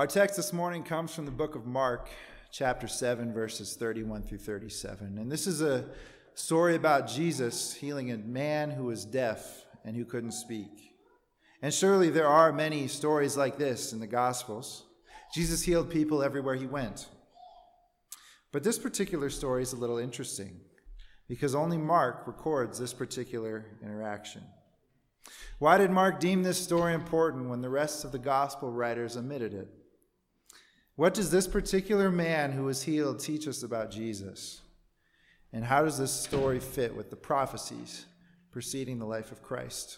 Our text this morning comes from the book of Mark, chapter 7, verses 31 through 37. And this is a story about Jesus healing a man who was deaf and who couldn't speak. And surely there are many stories like this in the Gospels. Jesus healed people everywhere he went. But this particular story is a little interesting because only Mark records this particular interaction. Why did Mark deem this story important when the rest of the gospel writers omitted it? What does this particular man who was healed teach us about Jesus? And how does this story fit with the prophecies preceding the life of Christ?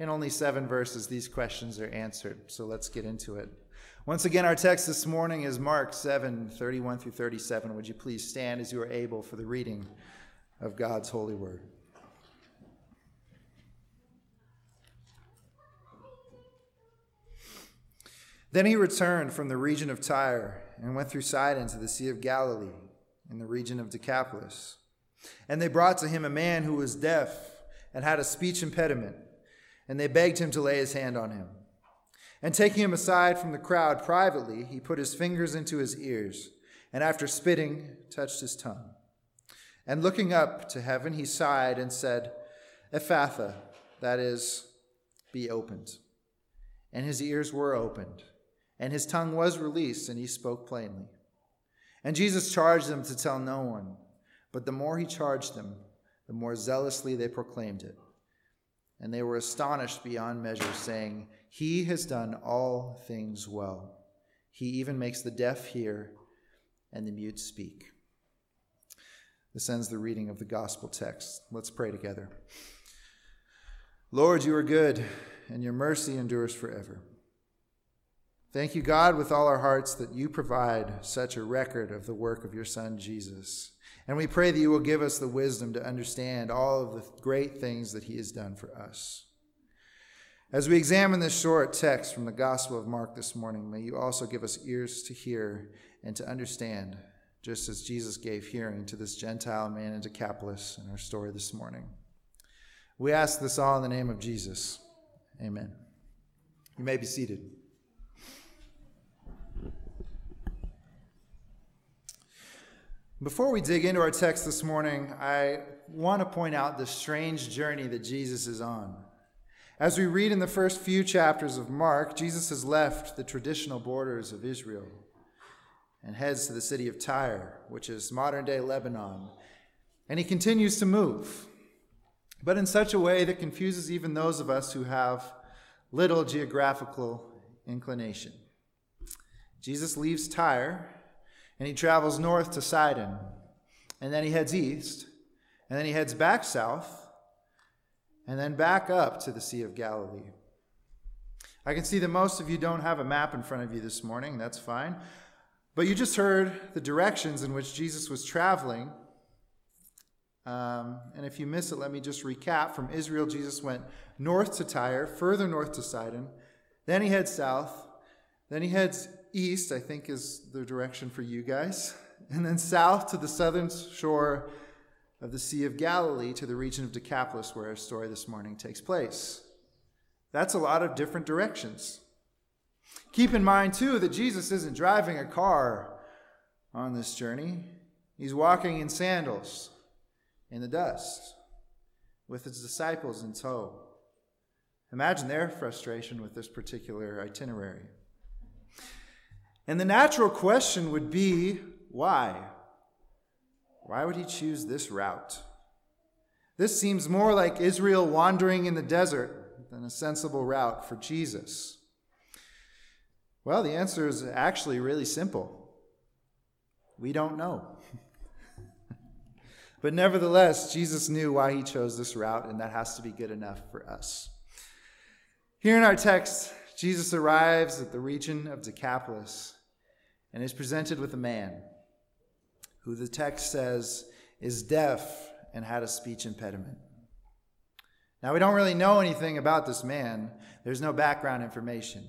In only seven verses, these questions are answered, so let's get into it. Once again, our text this morning is Mark 7 31 through 37. Would you please stand as you are able for the reading of God's holy word? Then he returned from the region of Tyre and went through Sidon to the Sea of Galilee in the region of Decapolis. And they brought to him a man who was deaf and had a speech impediment, and they begged him to lay his hand on him. And taking him aside from the crowd privately, he put his fingers into his ears, and after spitting, touched his tongue. And looking up to heaven, he sighed and said, Ephphatha, that is, be opened. And his ears were opened and his tongue was released, and he spoke plainly. And Jesus charged them to tell no one, but the more he charged them, the more zealously they proclaimed it. And they were astonished beyond measure, saying, He has done all things well. He even makes the deaf hear and the mute speak. This ends the reading of the gospel text. Let's pray together. Lord, you are good, and your mercy endures forever. Thank you, God, with all our hearts that you provide such a record of the work of your Son, Jesus. And we pray that you will give us the wisdom to understand all of the great things that he has done for us. As we examine this short text from the Gospel of Mark this morning, may you also give us ears to hear and to understand, just as Jesus gave hearing to this Gentile man in Decapolis in our story this morning. We ask this all in the name of Jesus. Amen. You may be seated. Before we dig into our text this morning, I want to point out the strange journey that Jesus is on. As we read in the first few chapters of Mark, Jesus has left the traditional borders of Israel and heads to the city of Tyre, which is modern day Lebanon, and he continues to move, but in such a way that confuses even those of us who have little geographical inclination. Jesus leaves Tyre and he travels north to Sidon, and then he heads east, and then he heads back south, and then back up to the Sea of Galilee. I can see that most of you don't have a map in front of you this morning. That's fine. But you just heard the directions in which Jesus was traveling. Um, and if you miss it, let me just recap. From Israel, Jesus went north to Tyre, further north to Sidon. Then he heads south. Then he heads east, I think, is the direction for you guys. And then south to the southern shore of the Sea of Galilee to the region of Decapolis, where our story this morning takes place. That's a lot of different directions. Keep in mind, too, that Jesus isn't driving a car on this journey, he's walking in sandals in the dust with his disciples in tow. Imagine their frustration with this particular itinerary. And the natural question would be why? Why would he choose this route? This seems more like Israel wandering in the desert than a sensible route for Jesus. Well, the answer is actually really simple. We don't know. but nevertheless, Jesus knew why he chose this route, and that has to be good enough for us. Here in our text, Jesus arrives at the region of Decapolis and is presented with a man who the text says is deaf and had a speech impediment. Now, we don't really know anything about this man, there's no background information.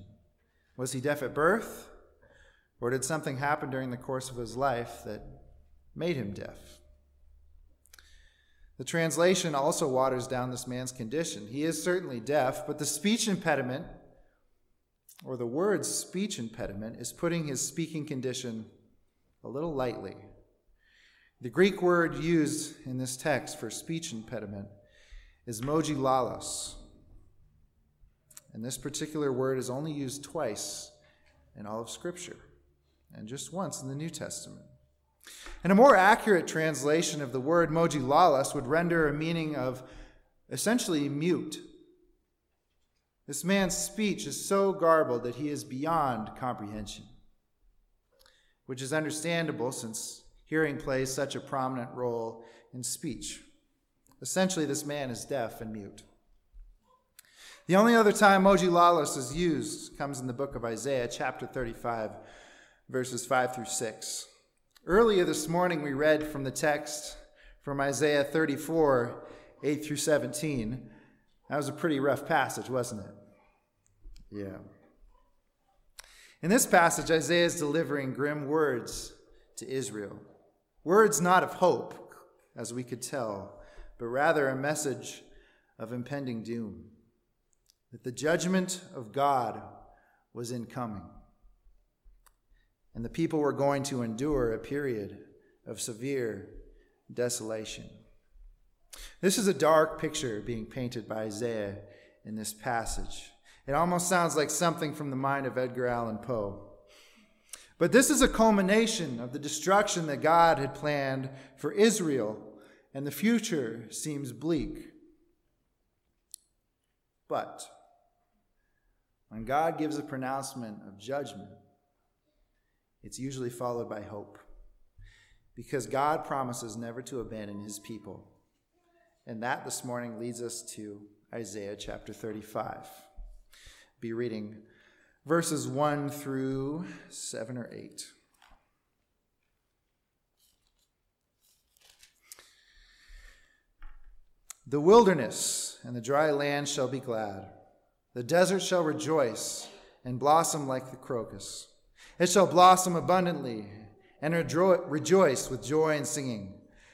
Was he deaf at birth? Or did something happen during the course of his life that made him deaf? The translation also waters down this man's condition. He is certainly deaf, but the speech impediment or the word speech impediment, is putting his speaking condition a little lightly. The Greek word used in this text for speech impediment is mogilalos. And this particular word is only used twice in all of Scripture, and just once in the New Testament. And a more accurate translation of the word mogilalos would render a meaning of essentially mute. This man's speech is so garbled that he is beyond comprehension, which is understandable since Hearing plays such a prominent role in speech. Essentially, this man is deaf and mute. The only other time mogilalos is used comes in the book of Isaiah, chapter 35, verses 5 through 6. Earlier this morning, we read from the text from Isaiah 34, 8 through 17. That was a pretty rough passage, wasn't it? Yeah. In this passage, Isaiah is delivering grim words to Israel. Words not of hope, as we could tell, but rather a message of impending doom. That the judgment of God was incoming. And the people were going to endure a period of severe desolation. This is a dark picture being painted by Isaiah in this passage. It almost sounds like something from the mind of Edgar Allan Poe. But this is a culmination of the destruction that God had planned for Israel, and the future seems bleak. But when God gives a pronouncement of judgment, it's usually followed by hope. Because God promises never to abandon his people. And that this morning leads us to Isaiah chapter 35. Be reading verses 1 through 7 or 8. The wilderness and the dry land shall be glad. The desert shall rejoice and blossom like the crocus. It shall blossom abundantly and rejoice with joy and singing.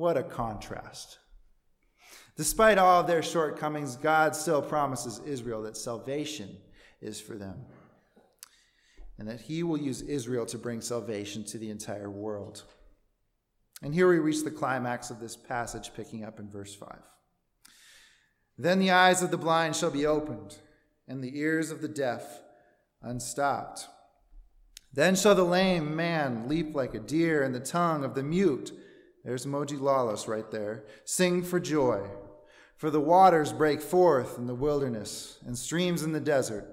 What a contrast. Despite all of their shortcomings, God still promises Israel that salvation is for them and that he will use Israel to bring salvation to the entire world. And here we reach the climax of this passage, picking up in verse 5. Then the eyes of the blind shall be opened, and the ears of the deaf unstopped. Then shall the lame man leap like a deer, and the tongue of the mute, there's mogilalos right there, sing for joy. For the waters break forth in the wilderness, and streams in the desert.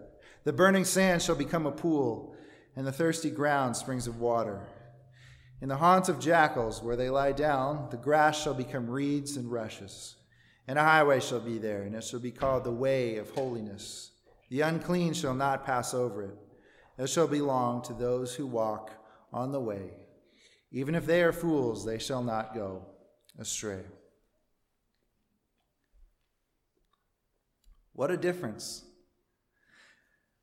The burning sand shall become a pool, and the thirsty ground springs of water. In the haunts of jackals, where they lie down, the grass shall become reeds and rushes. And a highway shall be there, and it shall be called the way of holiness. The unclean shall not pass over it. It shall belong to those who walk on the way. Even if they are fools, they shall not go astray. What a difference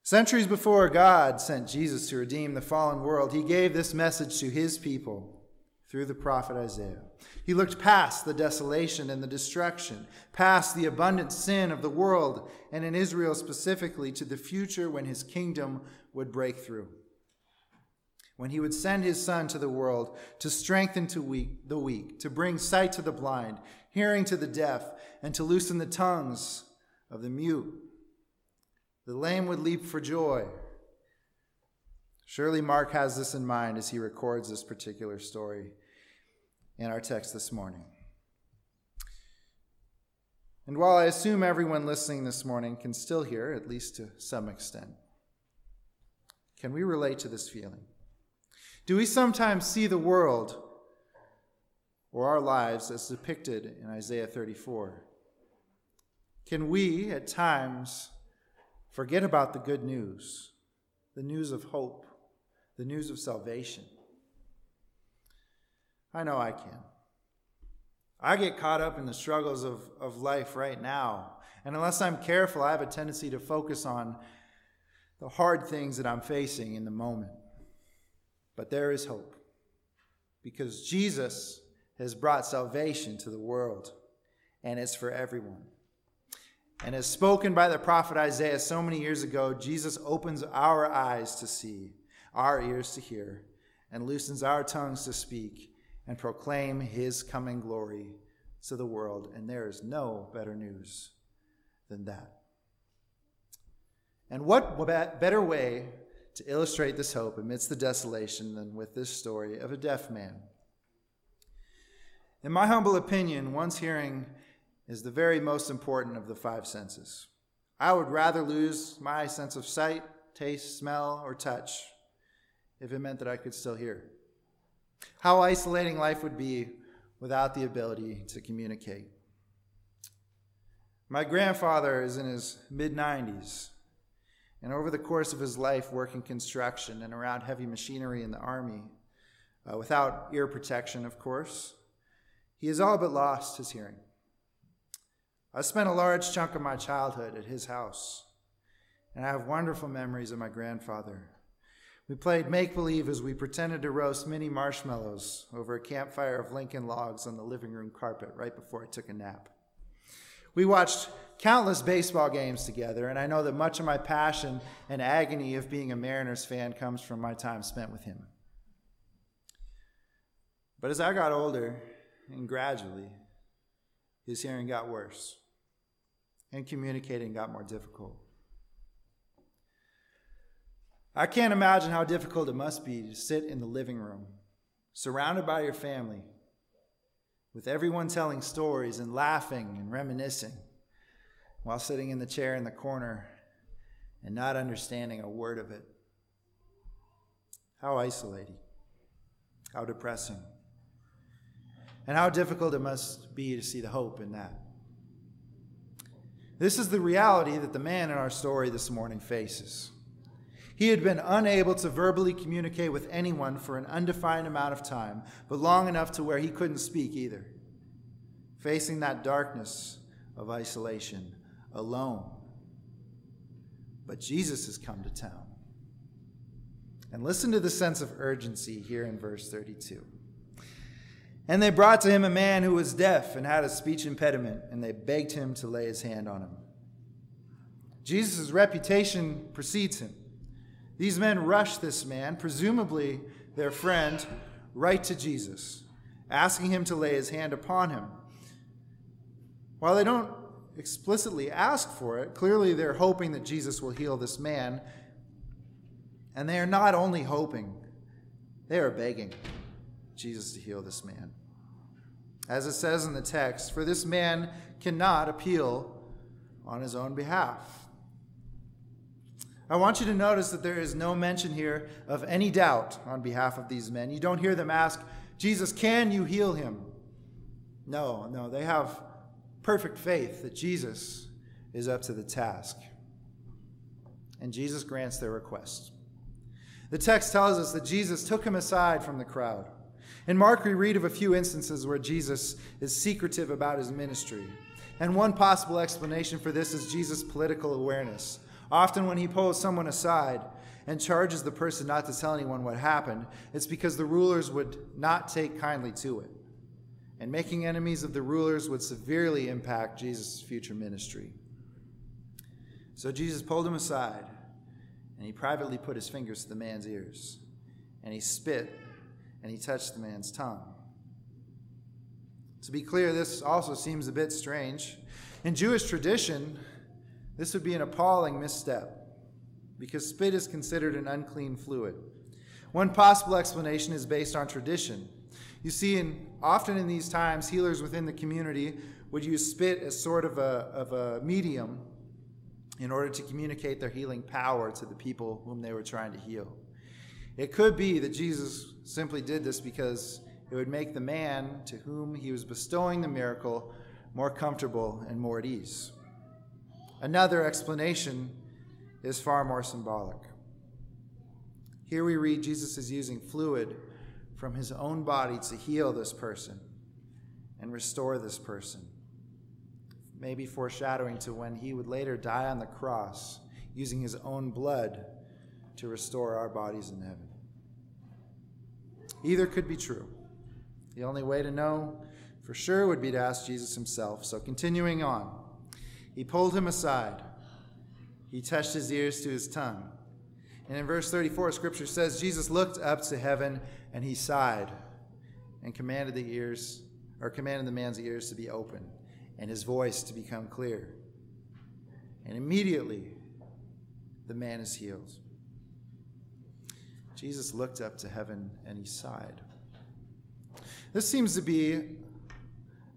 Centuries before God sent Jesus to redeem the fallen world, he gave this message to his people through the prophet Isaiah. He looked past the desolation and the destruction, past the abundant sin of the world, and in Israel specifically, to the future when his kingdom would break through. When he would send his son to the world to strengthen to weak, the weak, to bring sight to the blind, hearing to the deaf, and to loosen the tongues of the mute the lame would leap for joy. Surely Mark has this in mind as he records this particular story in our text this morning. And while I assume everyone listening this morning can still hear, at least to some extent, can we relate to this feeling? Do we sometimes see the world or our lives as depicted in Isaiah 34? Can we, at times, Forget about the good news the news of hope, the news of salvation. I know I can. I get caught up in the struggles of, of life right now. And unless I'm careful, I have a tendency to focus on the hard things that I'm facing in the moment. But there is hope because Jesus has brought salvation to the world, and it's for everyone. And as spoken by the prophet Isaiah so many years ago, Jesus opens our eyes to see, our ears to hear, and loosens our tongues to speak and proclaim his coming glory to the world. And there is no better news than that. And what better way to illustrate this hope amidst the desolation than with this story of a deaf man? In my humble opinion, one's hearing is the very most important of the five senses. I would rather lose my sense of sight, taste, smell, or touch if it meant that I could still hear. How isolating life would be without the ability to communicate. My grandfather is in his mid 90s, and over the course of his life working construction and around heavy machinery in the Army, uh, without ear protection, of course, he has all but lost his hearing. I spent a large chunk of my childhood at his house, and I have wonderful memories of my grandfather. We played make believe as we pretended to roast mini marshmallows over a campfire of Lincoln logs on the living room carpet right before I took a nap. We watched countless baseball games together, and I know that much of my passion and agony of being a Mariners fan comes from my time spent with him. But as I got older, and gradually, his hearing got worse and communicating got more difficult. I can't imagine how difficult it must be to sit in the living room, surrounded by your family, with everyone telling stories and laughing and reminiscing, while sitting in the chair in the corner and not understanding a word of it. How isolating, how depressing, and how difficult it must be to see the hope in that. This is the reality that the man in our story this morning faces. He had been unable to verbally communicate with anyone for an undefined amount of time, but long enough to where he couldn't speak either. Facing that darkness of isolation, alone. But Jesus has come to town. And listen to the sense of urgency here in verse 32. And they brought to him a man who was deaf and had a speech impediment, and they begged him to lay his hand on him. Jesus' reputation precedes him. These men rush this man, presumably their friend, right to Jesus, asking him to lay his hand upon him. While they don't explicitly ask for it, clearly they're hoping that Jesus will heal this man. And they are not only hoping, they are begging. Jesus to heal this man. As it says in the text, for this man cannot appeal on his own behalf. I want you to notice that there is no mention here of any doubt on behalf of these men. You don't hear them ask, Jesus, can you heal him? No, no, they have perfect faith that Jesus is up to the task. And Jesus grants their request. The text tells us that Jesus took him aside from the crowd. In Mark, we read of a few instances where Jesus is secretive about his ministry. And one possible explanation for this is Jesus' political awareness. Often, when he pulls someone aside and charges the person not to tell anyone what happened, it's because the rulers would not take kindly to it. And making enemies of the rulers would severely impact Jesus' future ministry. So Jesus pulled him aside, and he privately put his fingers to the man's ears, and he spit and he touched the man's tongue. To be clear, this also seems a bit strange. In Jewish tradition, this would be an appalling misstep because spit is considered an unclean fluid. One possible explanation is based on tradition. You see, in, often in these times, healers within the community would use spit as sort of a, of a medium in order to communicate their healing power to the people whom they were trying to heal. It could be that Jesus simply did this because it would make the man to whom he was bestowing the miracle more comfortable and more at ease. Another explanation is far more symbolic. Here we read Jesus is using fluid from his own body to heal this person and restore this person. Maybe foreshadowing to when he would later die on the cross, using his own blood to restore our bodies in heaven. Either could be true. The only way to know for sure would be to ask Jesus himself. So, continuing on, he pulled him aside. He touched his ears to his tongue. And in verse 34, scripture says, Jesus looked up to heaven and he sighed and commanded the ears, or commanded the man's ears to be open and his voice to become clear. And immediately the man is healed. Jesus looked up to heaven and he sighed. This seems to be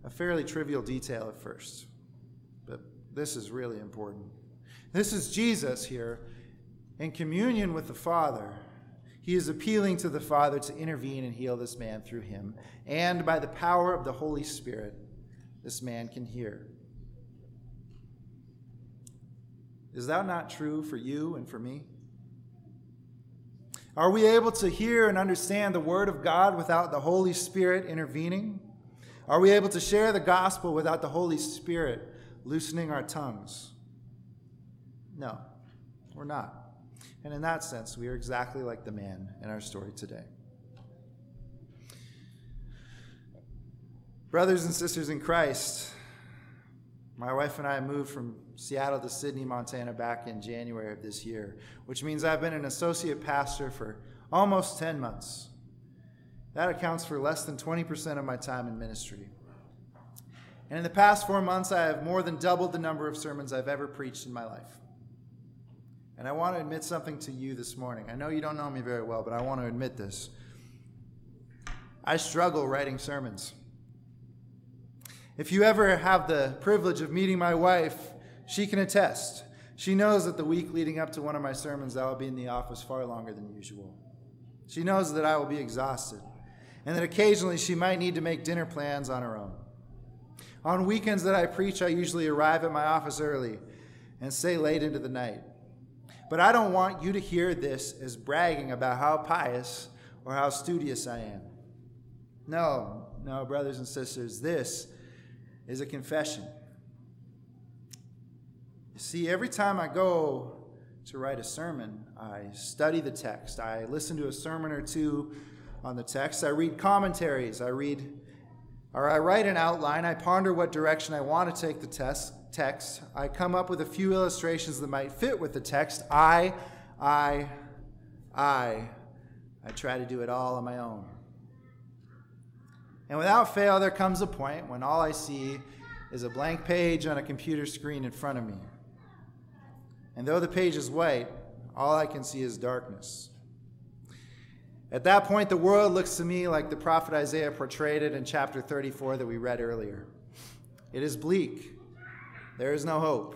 a fairly trivial detail at first, but this is really important. This is Jesus here in communion with the Father. He is appealing to the Father to intervene and heal this man through him, and by the power of the Holy Spirit, this man can hear. Is that not true for you and for me? Are we able to hear and understand the Word of God without the Holy Spirit intervening? Are we able to share the gospel without the Holy Spirit loosening our tongues? No, we're not. And in that sense, we are exactly like the man in our story today. Brothers and sisters in Christ, my wife and I moved from Seattle to Sidney, Montana back in January of this year, which means I've been an associate pastor for almost 10 months. That accounts for less than 20% of my time in ministry. And in the past four months, I have more than doubled the number of sermons I've ever preached in my life. And I want to admit something to you this morning. I know you don't know me very well, but I want to admit this. I struggle writing sermons. If you ever have the privilege of meeting my wife, she can attest. She knows that the week leading up to one of my sermons, I will be in the office far longer than usual. She knows that I will be exhausted, and that occasionally she might need to make dinner plans on her own. On weekends that I preach, I usually arrive at my office early and stay late into the night. But I don't want you to hear this as bragging about how pious or how studious I am. No, no, brothers and sisters, this is a confession. You see, every time I go to write a sermon, I study the text. I listen to a sermon or two on the text. I read commentaries. I read, or I write an outline. I ponder what direction I want to take the test, text. I come up with a few illustrations that might fit with the text. I, I, I, I try to do it all on my own. And without fail, there comes a point when all I see is a blank page on a computer screen in front of me. And though the page is white, all I can see is darkness. At that point, the world looks to me like the prophet Isaiah portrayed it in chapter 34 that we read earlier. It is bleak. There is no hope.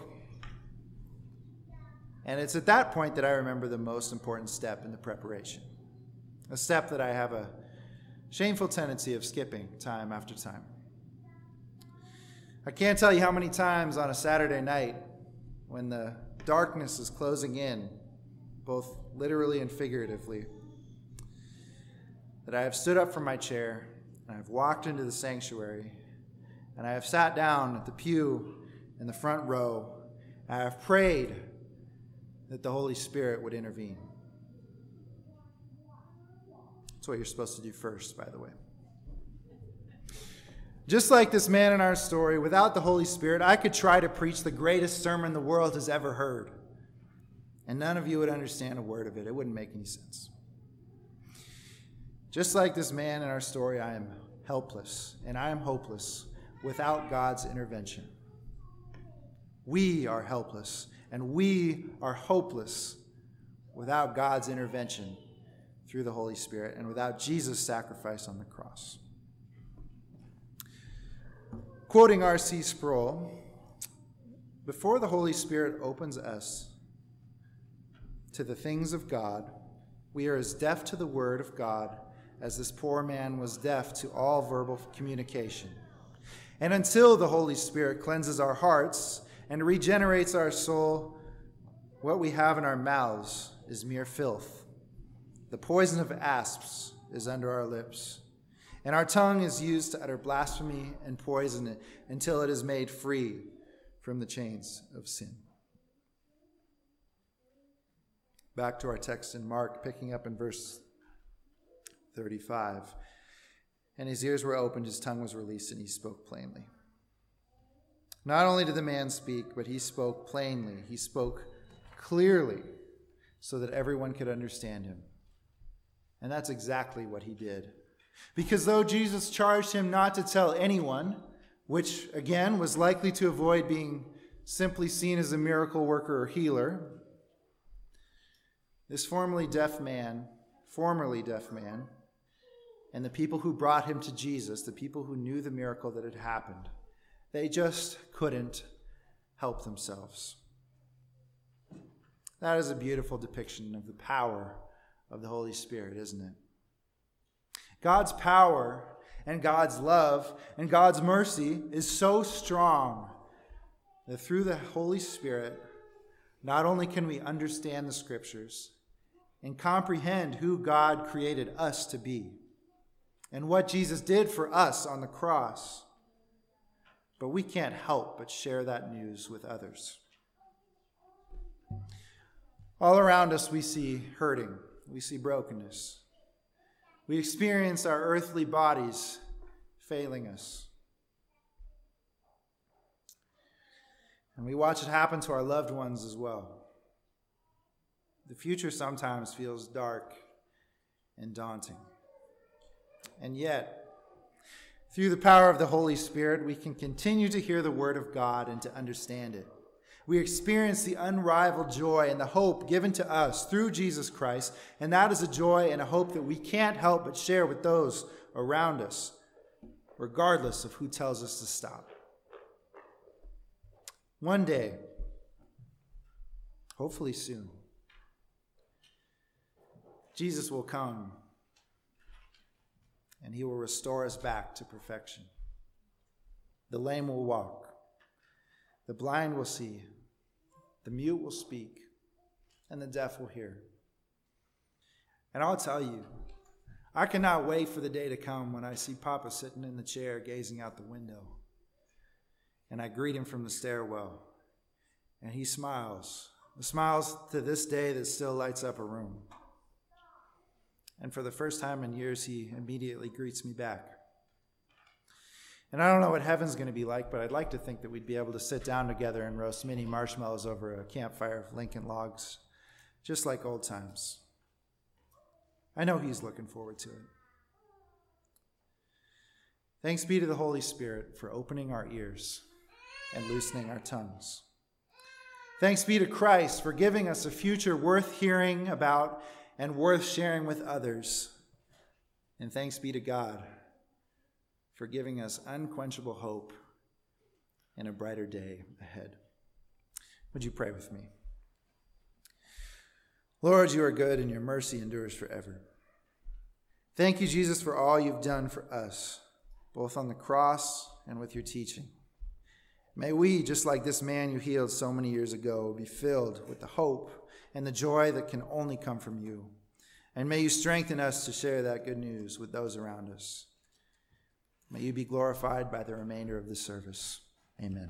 And it's at that point that I remember the most important step in the preparation. A step that I have a shameful tendency of skipping time after time. I can't tell you how many times on a Saturday night when the darkness is closing in, both literally and figuratively, that I have stood up from my chair and I've walked into the sanctuary and I have sat down at the pew in the front row. I have prayed that the Holy Spirit would intervene. That's what you're supposed to do first, by the way. Just like this man in our story, without the Holy Spirit, I could try to preach the greatest sermon the world has ever heard. And none of you would understand a word of it. It wouldn't make any sense. Just like this man in our story, I am helpless and I am hopeless without God's intervention. We are helpless and we are hopeless without God's intervention through the Holy Spirit and without Jesus' sacrifice on the cross. Quoting R.C. Sproul, before the Holy Spirit opens us to the things of God, we are as deaf to the word of God as this poor man was deaf to all verbal communication. And until the Holy Spirit cleanses our hearts and regenerates our soul, what we have in our mouths is mere filth The poison of asps is under our lips, and our tongue is used to utter blasphemy and poison it until it is made free from the chains of sin. Back to our text in Mark, picking up in verse 35. And his ears were opened, his tongue was released, and he spoke plainly. Not only did the man speak, but he spoke plainly. He spoke clearly so that everyone could understand him. And that's exactly what he did. Because though Jesus charged him not to tell anyone, which again was likely to avoid being simply seen as a miracle worker or healer, this formerly deaf man, formerly deaf man, and the people who brought him to Jesus, the people who knew the miracle that had happened, they just couldn't help themselves. That is a beautiful depiction of the power of the Holy Spirit, isn't it? God's power and God's love and God's mercy is so strong that through the Holy Spirit, not only can we understand the scriptures and comprehend who God created us to be and what Jesus did for us on the cross, but we can't help but share that news with others. All around us, we see hurting, we see brokenness. We experience our earthly bodies failing us. And we watch it happen to our loved ones as well. The future sometimes feels dark and daunting. And yet, through the power of the Holy Spirit, we can continue to hear the Word of God and to understand it. We experience the unrivaled joy and the hope given to us through Jesus Christ, and that is a joy and a hope that we can't help but share with those around us, regardless of who tells us to stop. One day, hopefully soon, Jesus will come and he will restore us back to perfection. The lame will walk, the blind will see, the mute will speak, and the deaf will hear. And I'll tell you, I cannot wait for the day to come when I see Papa sitting in the chair gazing out the window. And I greet him from the stairwell. And he smiles, the smiles to this day that still lights up a room. And for the first time in years, he immediately greets me back. And I don't know what heaven's going to be like, but I'd like to think that we'd be able to sit down together and roast mini marshmallows over a campfire of Lincoln logs, just like old times. I know he's looking forward to it. Thanks be to the Holy Spirit for opening our ears and loosening our tongues. Thanks be to Christ for giving us a future worth hearing about and worth sharing with others. And thanks be to God for giving us unquenchable hope and a brighter day ahead. Would you pray with me? Lord, you are good and your mercy endures forever. Thank you, Jesus, for all you've done for us, both on the cross and with your teaching. May we, just like this man you healed so many years ago, be filled with the hope and the joy that can only come from you. And may you strengthen us to share that good news with those around us. May you be glorified by the remainder of this service. Amen.